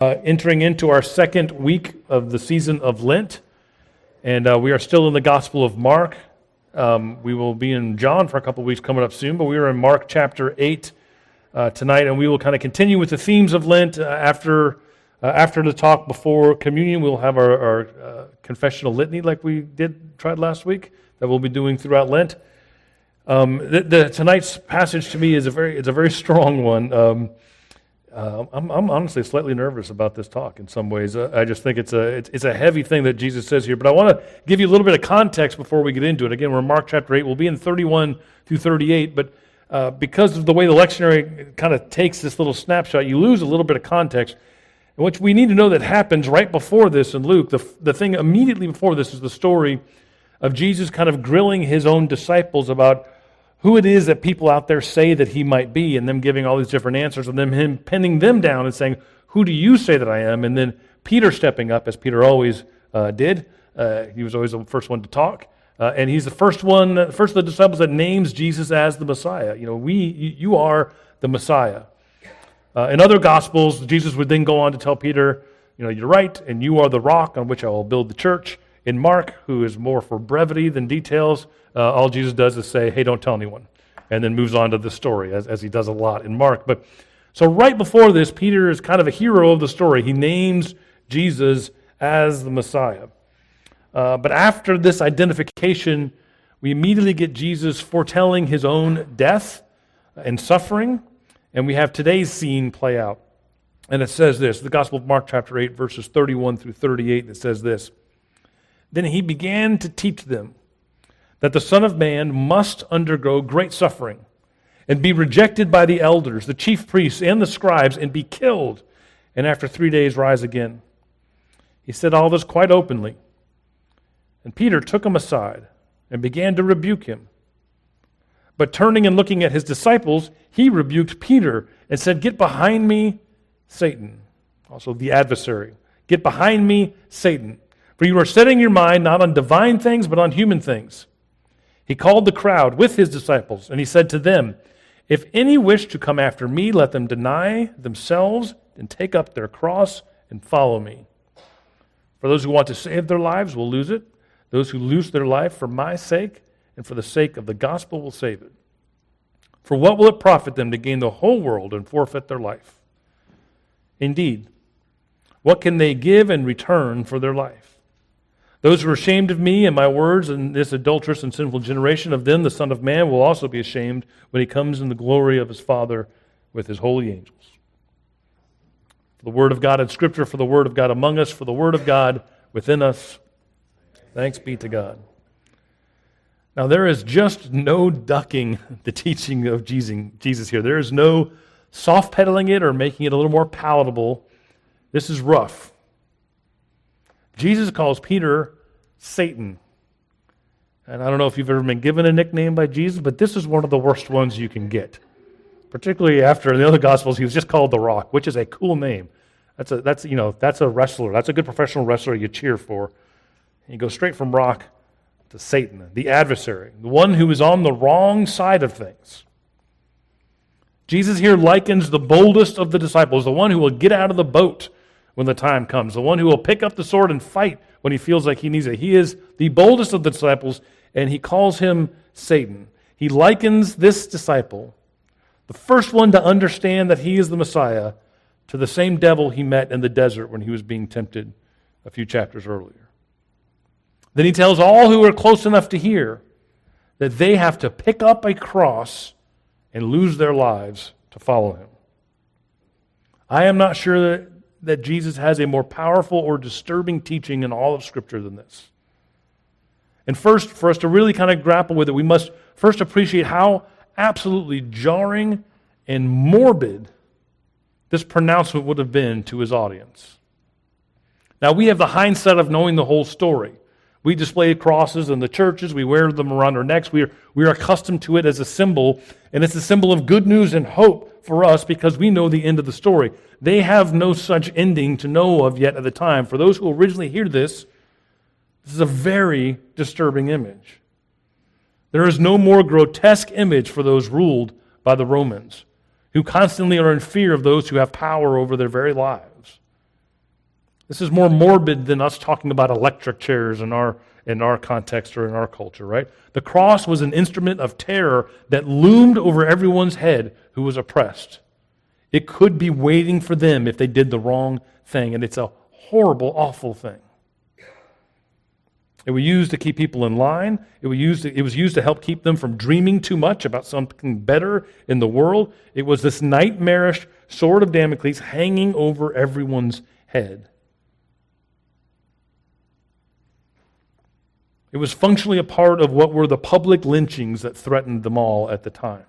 uh, entering into our second week of the season of Lent, and uh, we are still in the Gospel of Mark. Um, we will be in John for a couple of weeks coming up soon, but we are in Mark chapter 8 uh, tonight, and we will kind of continue with the themes of Lent uh, after. Uh, after the talk before communion, we'll have our, our uh, confessional litany like we did tried last week that we'll be doing throughout Lent. Um, the, the, tonight's passage to me is a very, it's a very strong one. Um, uh, I'm, I'm, honestly slightly nervous about this talk in some ways. Uh, I just think it's a, it's, it's, a heavy thing that Jesus says here. But I want to give you a little bit of context before we get into it. Again, we're in Mark chapter 8. We'll be in 31 through 38. But uh, because of the way the lectionary kind of takes this little snapshot, you lose a little bit of context. What we need to know that happens right before this in Luke, the, the thing immediately before this is the story of Jesus kind of grilling his own disciples about who it is that people out there say that he might be, and them giving all these different answers, and then him pinning them down and saying, Who do you say that I am? And then Peter stepping up, as Peter always uh, did. Uh, he was always the first one to talk. Uh, and he's the first one, first of the disciples that names Jesus as the Messiah. You know, we, you are the Messiah. Uh, in other Gospels, Jesus would then go on to tell Peter, you know, you're right, and you are the rock on which I will build the church. In Mark, who is more for brevity than details, uh, all Jesus does is say, hey, don't tell anyone, and then moves on to the story, as, as he does a lot in Mark. But so right before this, Peter is kind of a hero of the story. He names Jesus as the Messiah. Uh, but after this identification, we immediately get Jesus foretelling his own death and suffering, and we have today's scene play out. And it says this the Gospel of Mark, chapter 8, verses 31 through 38, it says this Then he began to teach them that the Son of Man must undergo great suffering and be rejected by the elders, the chief priests, and the scribes, and be killed, and after three days rise again. He said all this quite openly. And Peter took him aside and began to rebuke him. But turning and looking at his disciples, he rebuked Peter and said, Get behind me, Satan. Also, the adversary. Get behind me, Satan. For you are setting your mind not on divine things, but on human things. He called the crowd with his disciples, and he said to them, If any wish to come after me, let them deny themselves and take up their cross and follow me. For those who want to save their lives will lose it. Those who lose their life for my sake and for the sake of the gospel will save it. For what will it profit them to gain the whole world and forfeit their life? Indeed, what can they give in return for their life? Those who are ashamed of me and my words in this adulterous and sinful generation, of them the Son of Man will also be ashamed when he comes in the glory of his Father with his holy angels. For the word of God in Scripture, for the word of God among us, for the word of God within us. Thanks be to God. Now, there is just no ducking the teaching of Jesus here. There is no soft pedaling it or making it a little more palatable. This is rough. Jesus calls Peter Satan. And I don't know if you've ever been given a nickname by Jesus, but this is one of the worst ones you can get. Particularly after in the other Gospels, he was just called the Rock, which is a cool name. That's a, that's, you know, that's a wrestler. That's a good professional wrestler you cheer for. You go straight from Rock to Satan, the adversary, the one who is on the wrong side of things. Jesus here likens the boldest of the disciples, the one who will get out of the boat when the time comes, the one who will pick up the sword and fight when he feels like he needs it. He is the boldest of the disciples, and he calls him Satan. He likens this disciple, the first one to understand that he is the Messiah, to the same devil he met in the desert when he was being tempted a few chapters earlier. Then he tells all who are close enough to hear that they have to pick up a cross and lose their lives to follow him. I am not sure that that Jesus has a more powerful or disturbing teaching in all of Scripture than this. And first, for us to really kind of grapple with it, we must first appreciate how absolutely jarring and morbid this pronouncement would have been to his audience. Now, we have the hindsight of knowing the whole story. We display crosses in the churches, we wear them around our necks. We are, we are accustomed to it as a symbol, and it's a symbol of good news and hope for us because we know the end of the story. They have no such ending to know of yet at the time. For those who originally hear this, this is a very disturbing image. There is no more grotesque image for those ruled by the Romans, who constantly are in fear of those who have power over their very lives. This is more morbid than us talking about electric chairs and our, in our context or in our culture, right? The cross was an instrument of terror that loomed over everyone's head who was oppressed. It could be waiting for them if they did the wrong thing, and it's a horrible, awful thing. It was used to keep people in line. It was, used to, it was used to help keep them from dreaming too much about something better in the world. It was this nightmarish sword of Damocles hanging over everyone's head. It was functionally a part of what were the public lynchings that threatened them all at the time.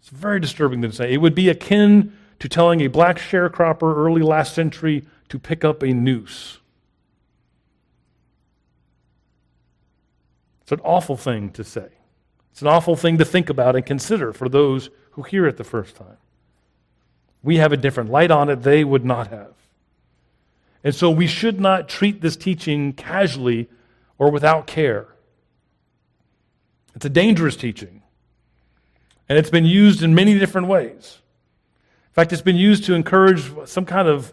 It's very disturbing to say. It would be akin to telling a black sharecropper early last century to pick up a noose. It's an awful thing to say. It's an awful thing to think about and consider for those who hear it the first time. We have a different light on it, they would not have. And so we should not treat this teaching casually or without care. It's a dangerous teaching. And it's been used in many different ways. In fact, it's been used to encourage some kind of,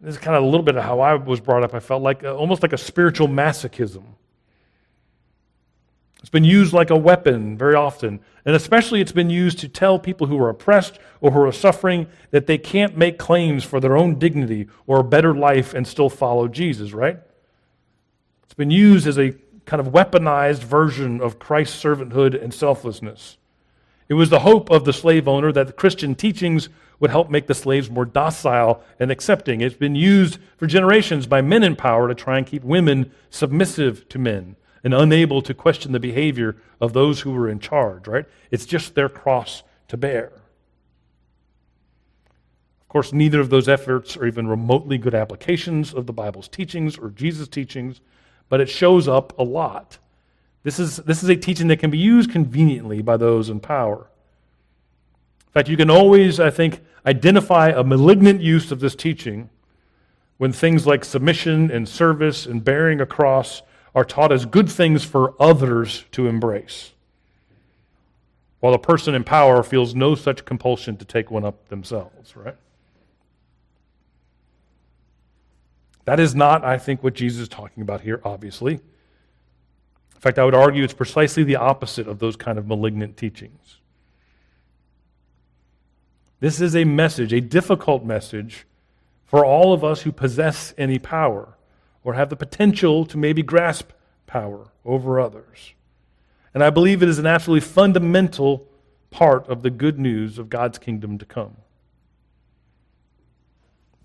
this is kind of a little bit of how I was brought up. I felt like uh, almost like a spiritual masochism. It's been used like a weapon very often. And especially, it's been used to tell people who are oppressed or who are suffering that they can't make claims for their own dignity or a better life and still follow Jesus, right? It's been used as a kind of weaponized version of Christ's servanthood and selflessness. It was the hope of the slave owner that the Christian teachings would help make the slaves more docile and accepting. It's been used for generations by men in power to try and keep women submissive to men and unable to question the behavior of those who were in charge, right? It's just their cross to bear. Of course, neither of those efforts are even remotely good applications of the Bible's teachings or Jesus' teachings, but it shows up a lot. This is, this is a teaching that can be used conveniently by those in power. In fact, you can always, I think, identify a malignant use of this teaching when things like submission and service and bearing a cross are taught as good things for others to embrace, while the person in power feels no such compulsion to take one up themselves, right? That is not, I think, what Jesus is talking about here, obviously. In fact, I would argue it's precisely the opposite of those kind of malignant teachings. This is a message, a difficult message, for all of us who possess any power or have the potential to maybe grasp power over others. And I believe it is an absolutely fundamental part of the good news of God's kingdom to come.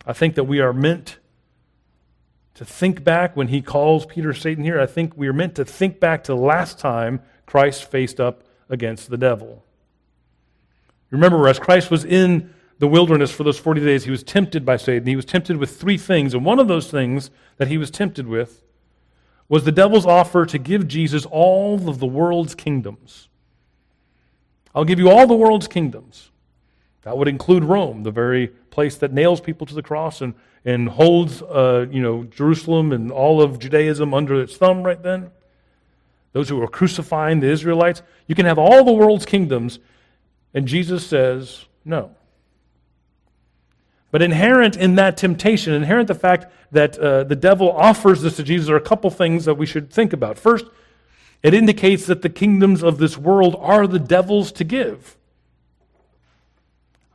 I think that we are meant to think back when he calls Peter Satan here. I think we are meant to think back to the last time Christ faced up against the devil. Remember, as Christ was in the wilderness for those 40 days, he was tempted by Satan. He was tempted with three things. And one of those things that he was tempted with was the devil's offer to give Jesus all of the world's kingdoms. I'll give you all the world's kingdoms. That would include Rome, the very place that nails people to the cross and, and holds uh, you know, Jerusalem and all of Judaism under its thumb right then. Those who were crucifying the Israelites. You can have all the world's kingdoms. And Jesus says, no. But inherent in that temptation, inherent the fact that uh, the devil offers this to Jesus, are a couple things that we should think about. First, it indicates that the kingdoms of this world are the devil's to give.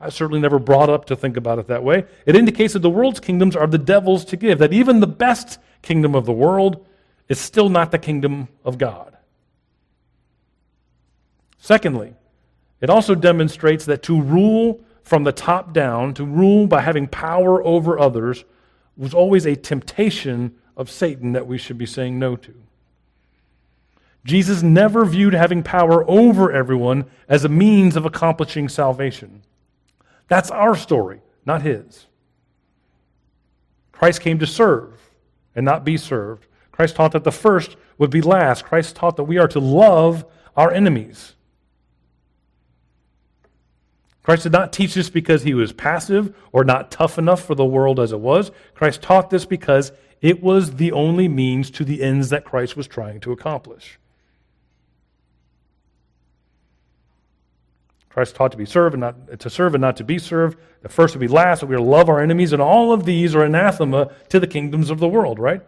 I certainly never brought up to think about it that way. It indicates that the world's kingdoms are the devil's to give, that even the best kingdom of the world is still not the kingdom of God. Secondly, it also demonstrates that to rule from the top down, to rule by having power over others, was always a temptation of Satan that we should be saying no to. Jesus never viewed having power over everyone as a means of accomplishing salvation. That's our story, not his. Christ came to serve and not be served. Christ taught that the first would be last. Christ taught that we are to love our enemies. Christ did not teach this because he was passive or not tough enough for the world as it was. Christ taught this because it was the only means to the ends that Christ was trying to accomplish. Christ taught to be served and not to serve and not to be served. The first to be last, that we are love our enemies, and all of these are anathema to the kingdoms of the world, right?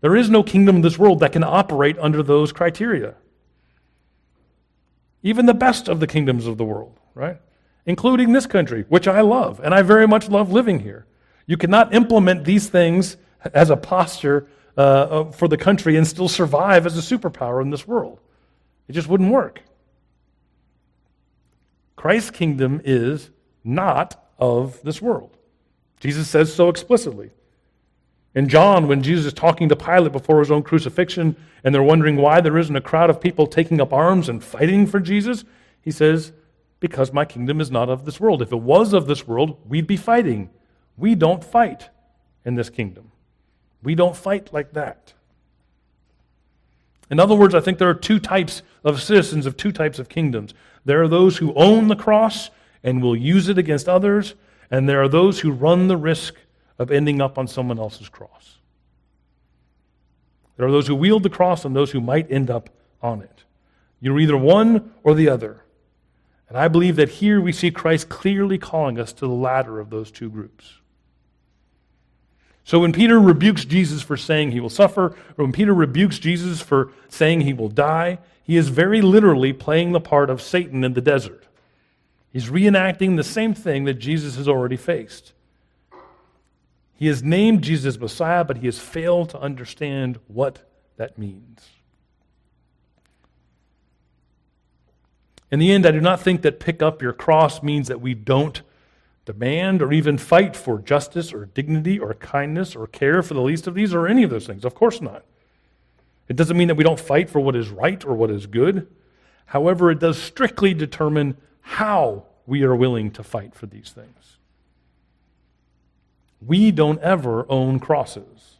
There is no kingdom in this world that can operate under those criteria. Even the best of the kingdoms of the world, right? Including this country, which I love, and I very much love living here. You cannot implement these things as a posture uh, uh for the country and still survive as a superpower in this world. It just wouldn't work. Christ's kingdom is not of this world. Jesus says so explicitly. In John, when Jesus is talking to Pilate before his own crucifixion, and they're wondering why there isn't a crowd of people taking up arms and fighting for Jesus, he says, Because my kingdom is not of this world. If it was of this world, we'd be fighting. We don't fight in this kingdom. We don't fight like that. In other words, I think there are two types of citizens of two types of kingdoms. There are those who own the cross and will use it against others, and there are those who run the risk of ending up on someone else's cross. There are those who wield the cross and those who might end up on it. You're either one or the other. And I believe that here we see Christ clearly calling us to the latter of those two groups. So when Peter rebukes Jesus for saying he will suffer, or when Peter rebukes Jesus for saying he will die, he is very literally playing the part of Satan in the desert. He's reenacting the same thing that Jesus has already faced. He has named Jesus Messiah, but he has failed to understand what that means. In the end, I do not think that pick up your cross means that we don't demand or even fight for justice or dignity or kindness or care for the least of these or any of those things. Of course not. It doesn't mean that we don't fight for what is right or what is good. However, it does strictly determine how we are willing to fight for these things. We don't ever own crosses.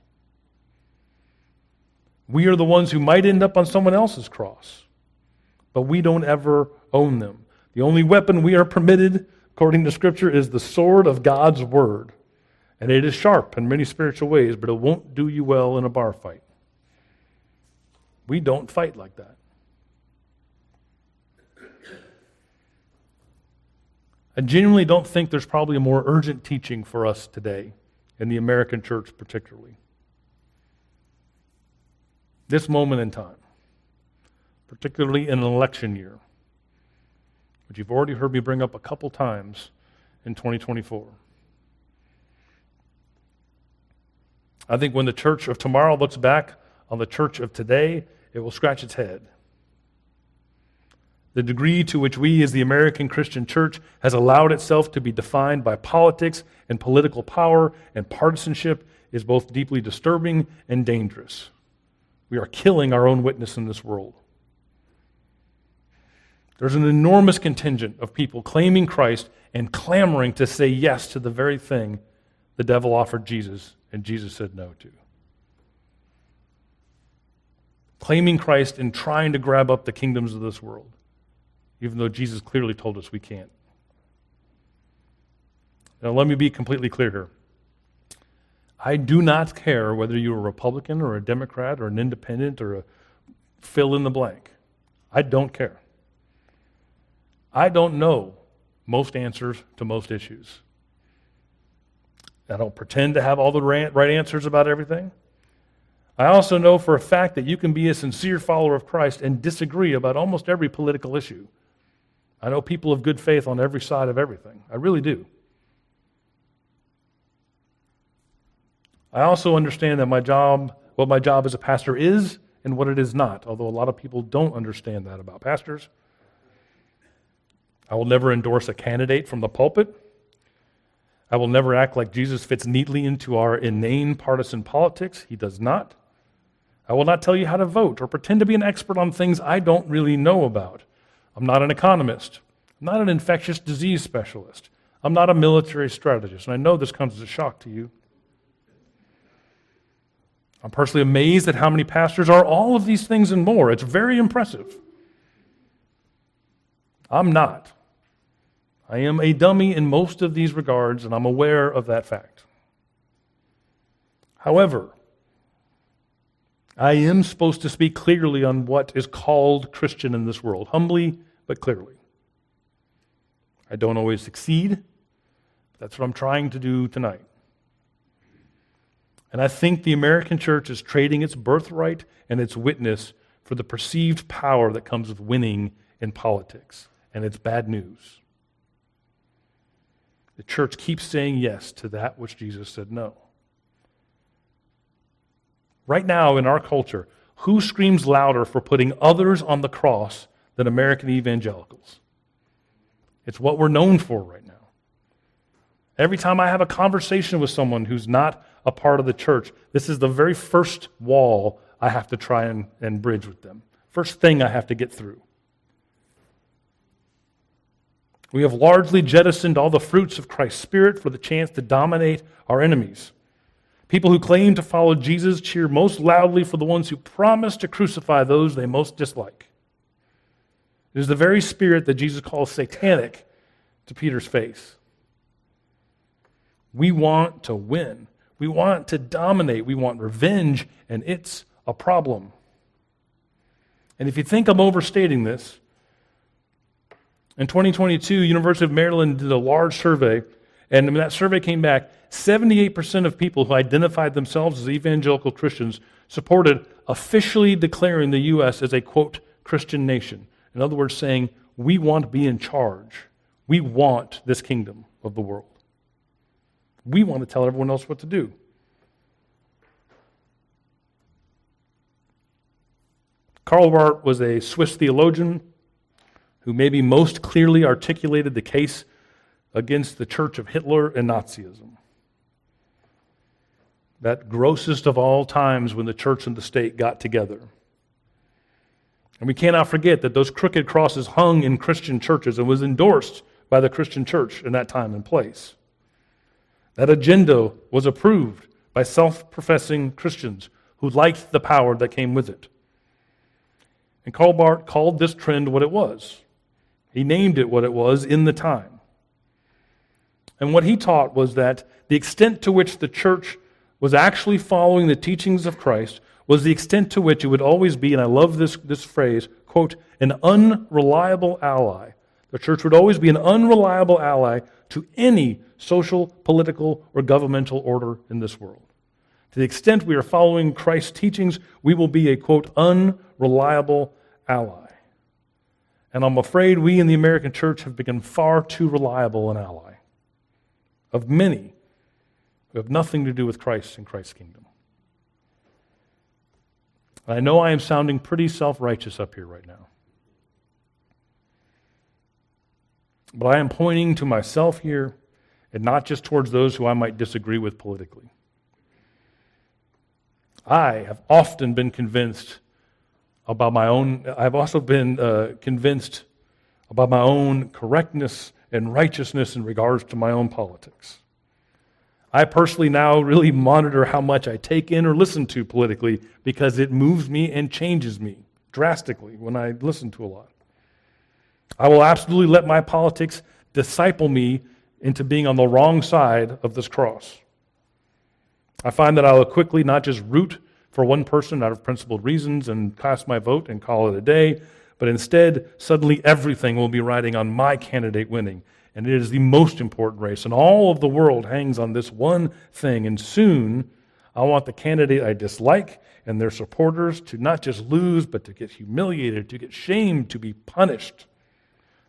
We are the ones who might end up on someone else's cross, but we don't ever own them. The only weapon we are permitted, according to Scripture, is the sword of God's Word. And it is sharp in many spiritual ways, but it won't do you well in a bar fight. We don't fight like that. I genuinely don't think there's probably a more urgent teaching for us today, in the American church particularly. This moment in time, particularly in an election year, which you've already heard me bring up a couple times in 2024. I think when the church of tomorrow looks back on the church of today, it will scratch its head the degree to which we, as the American Christian church, has allowed itself to be defined by politics and political power and partisanship is both deeply disturbing and dangerous. We are killing our own witness in this world. There's an enormous contingent of people claiming Christ and clamoring to say yes to the very thing the devil offered Jesus and Jesus said no to. Claiming Christ and trying to grab up the kingdoms of this world even though Jesus clearly told us we can't. Now, let me be completely clear here. I do not care whether you're a Republican or a Democrat or an independent or a fill in the blank. I don't care. I don't know most answers to most issues. I don't pretend to have all the right answers about everything. I also know for a fact that you can be a sincere follower of Christ and disagree about almost every political issue. I know people of good faith on every side of everything. I really do. I also understand that my job, what my job as a pastor is and what it is not, although a lot of people don't understand that about pastors. I will never endorse a candidate from the pulpit. I will never act like Jesus fits neatly into our inane partisan politics. He does not. I will not tell you how to vote or pretend to be an expert on things I don't really know about. I'm not an economist. I'm not an infectious disease specialist. I'm not a military strategist. And I know this comes as a shock to you. I'm personally amazed at how many pastors are all of these things and more. It's very impressive. I'm not. I am a dummy in most of these regards, and I'm aware of that fact. However, I am supposed to speak clearly on what is called Christian in this world, humbly but clearly. I don't always succeed. That's what I'm trying to do tonight. And I think the American church is trading its birthright and its witness for the perceived power that comes with winning in politics. And it's bad news. The church keeps saying yes to that which Jesus said no. Right now in our culture, who screams louder for putting others on the cross than American evangelicals? It's what we're known for right now. Every time I have a conversation with someone who's not a part of the church, this is the very first wall I have to try and, and bridge with them. First thing I have to get through. We have largely jettisoned all the fruits of Christ's Spirit for the chance to dominate our enemies. People who claim to follow Jesus cheer most loudly for the ones who promise to crucify those they most dislike. It is the very spirit that Jesus calls satanic to Peter's face. We want to win. We want to dominate. We want revenge, and it's a problem. And if you think I'm overstating this, in 2022, University of Maryland did a large survey, and when that survey came back, 78% of people who identified themselves as evangelical Christians supported officially declaring the U.S. as a, quote, Christian nation. In other words, saying, we want to be in charge. We want this kingdom of the world. We want to tell everyone else what to do. Karl Barth was a Swiss theologian who maybe most clearly articulated the case against the church of Hitler and Nazism. That grossest of all times when the church and the state got together. And we cannot forget that those crooked crosses hung in Christian churches and was endorsed by the Christian church in that time and place. That agenda was approved by self professing Christians who liked the power that came with it. And Karl Barth called this trend what it was he named it what it was in the time. And what he taught was that the extent to which the church was actually following the teachings of Christ was the extent to which it would always be, and I love this, this phrase, quote, an unreliable ally. The church would always be an unreliable ally to any social, political, or governmental order in this world. To the extent we are following Christ's teachings, we will be a, quote, unreliable ally. And I'm afraid we in the American church have become far too reliable an ally of many who have nothing to do with Christ and Christ's kingdom. I know I am sounding pretty self righteous up here right now. But I am pointing to myself here and not just towards those who I might disagree with politically. I have often been convinced about my own, I've also been uh, convinced about my own correctness and righteousness in regards to my own politics. I personally now really monitor how much I take in or listen to politically because it moves me and changes me drastically when I listen to a lot. I will absolutely let my politics disciple me into being on the wrong side of this cross. I find that I will quickly not just root for one person out of principled reasons and cast my vote and call it a day, but instead, suddenly everything will be riding on my candidate winning. And it is the most important race. And all of the world hangs on this one thing. And soon, I want the candidate I dislike and their supporters to not just lose, but to get humiliated, to get shamed, to be punished.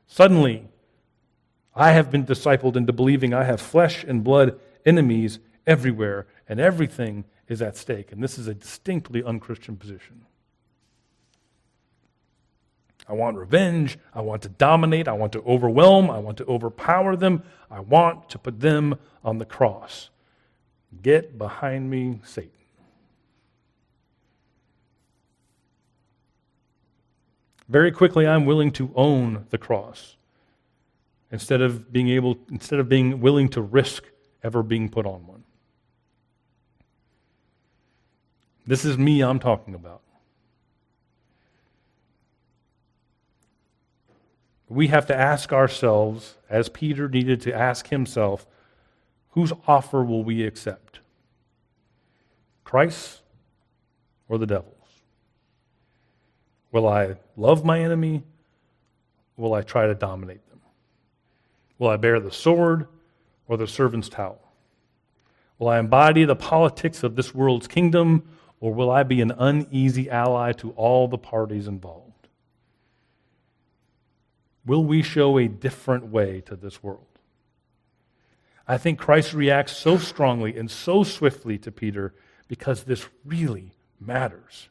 Suddenly, I have been discipled into believing I have flesh and blood enemies everywhere, and everything is at stake. And this is a distinctly unchristian position. I want revenge. I want to dominate. I want to overwhelm. I want to overpower them. I want to put them on the cross. Get behind me, Satan. Very quickly, I'm willing to own the cross instead of being able, instead of being willing to risk ever being put on one. This is me I'm talking about. We have to ask ourselves, as Peter needed to ask himself, whose offer will we accept? Christ or the devil's? Will I love my enemy? Will I try to dominate them? Will I bear the sword or the servant's towel? Will I embody the politics of this world's kingdom, or will I be an uneasy ally to all the parties involved? Will we show a different way to this world? I think Christ reacts so strongly and so swiftly to Peter because this really matters.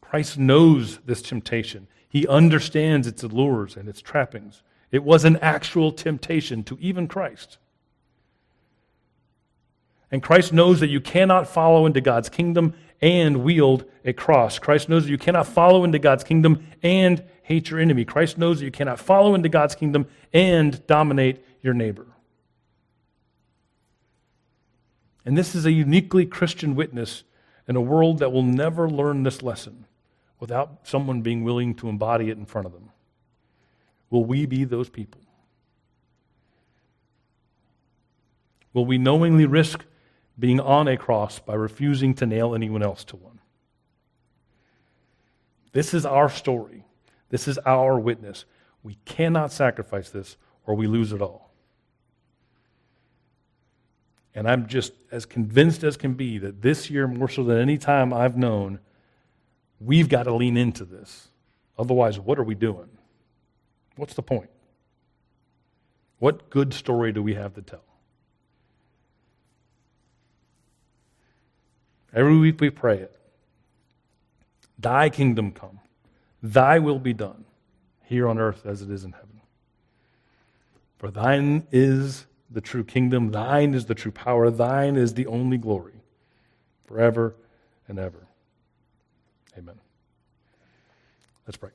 Christ knows this temptation. He understands its allures and its trappings. It was an actual temptation to even Christ. And Christ knows that you cannot follow into God's kingdom and wield a cross. Christ knows that you cannot follow into God's kingdom and hate your enemy. Christ knows that you cannot follow into God's kingdom and dominate your neighbor. And this is a uniquely Christian witness in a world that will never learn this lesson without someone being willing to embody it in front of them. Will we be those people? Will we knowingly risk being on a cross by refusing to nail anyone else to one? This is our story. This is our witness. We cannot sacrifice this or we lose it all. And I'm just as convinced as can be that this year, more so than any time I've known, we've got to lean into this. Otherwise, what are we doing? What's the point? What good story do we have to tell? Every week we pray it. Thy kingdom come, thy will be done, here on earth as it is in heaven. For thine is the true kingdom, thine is the true power, thine is the only glory, forever and ever. Amen. Let's pray.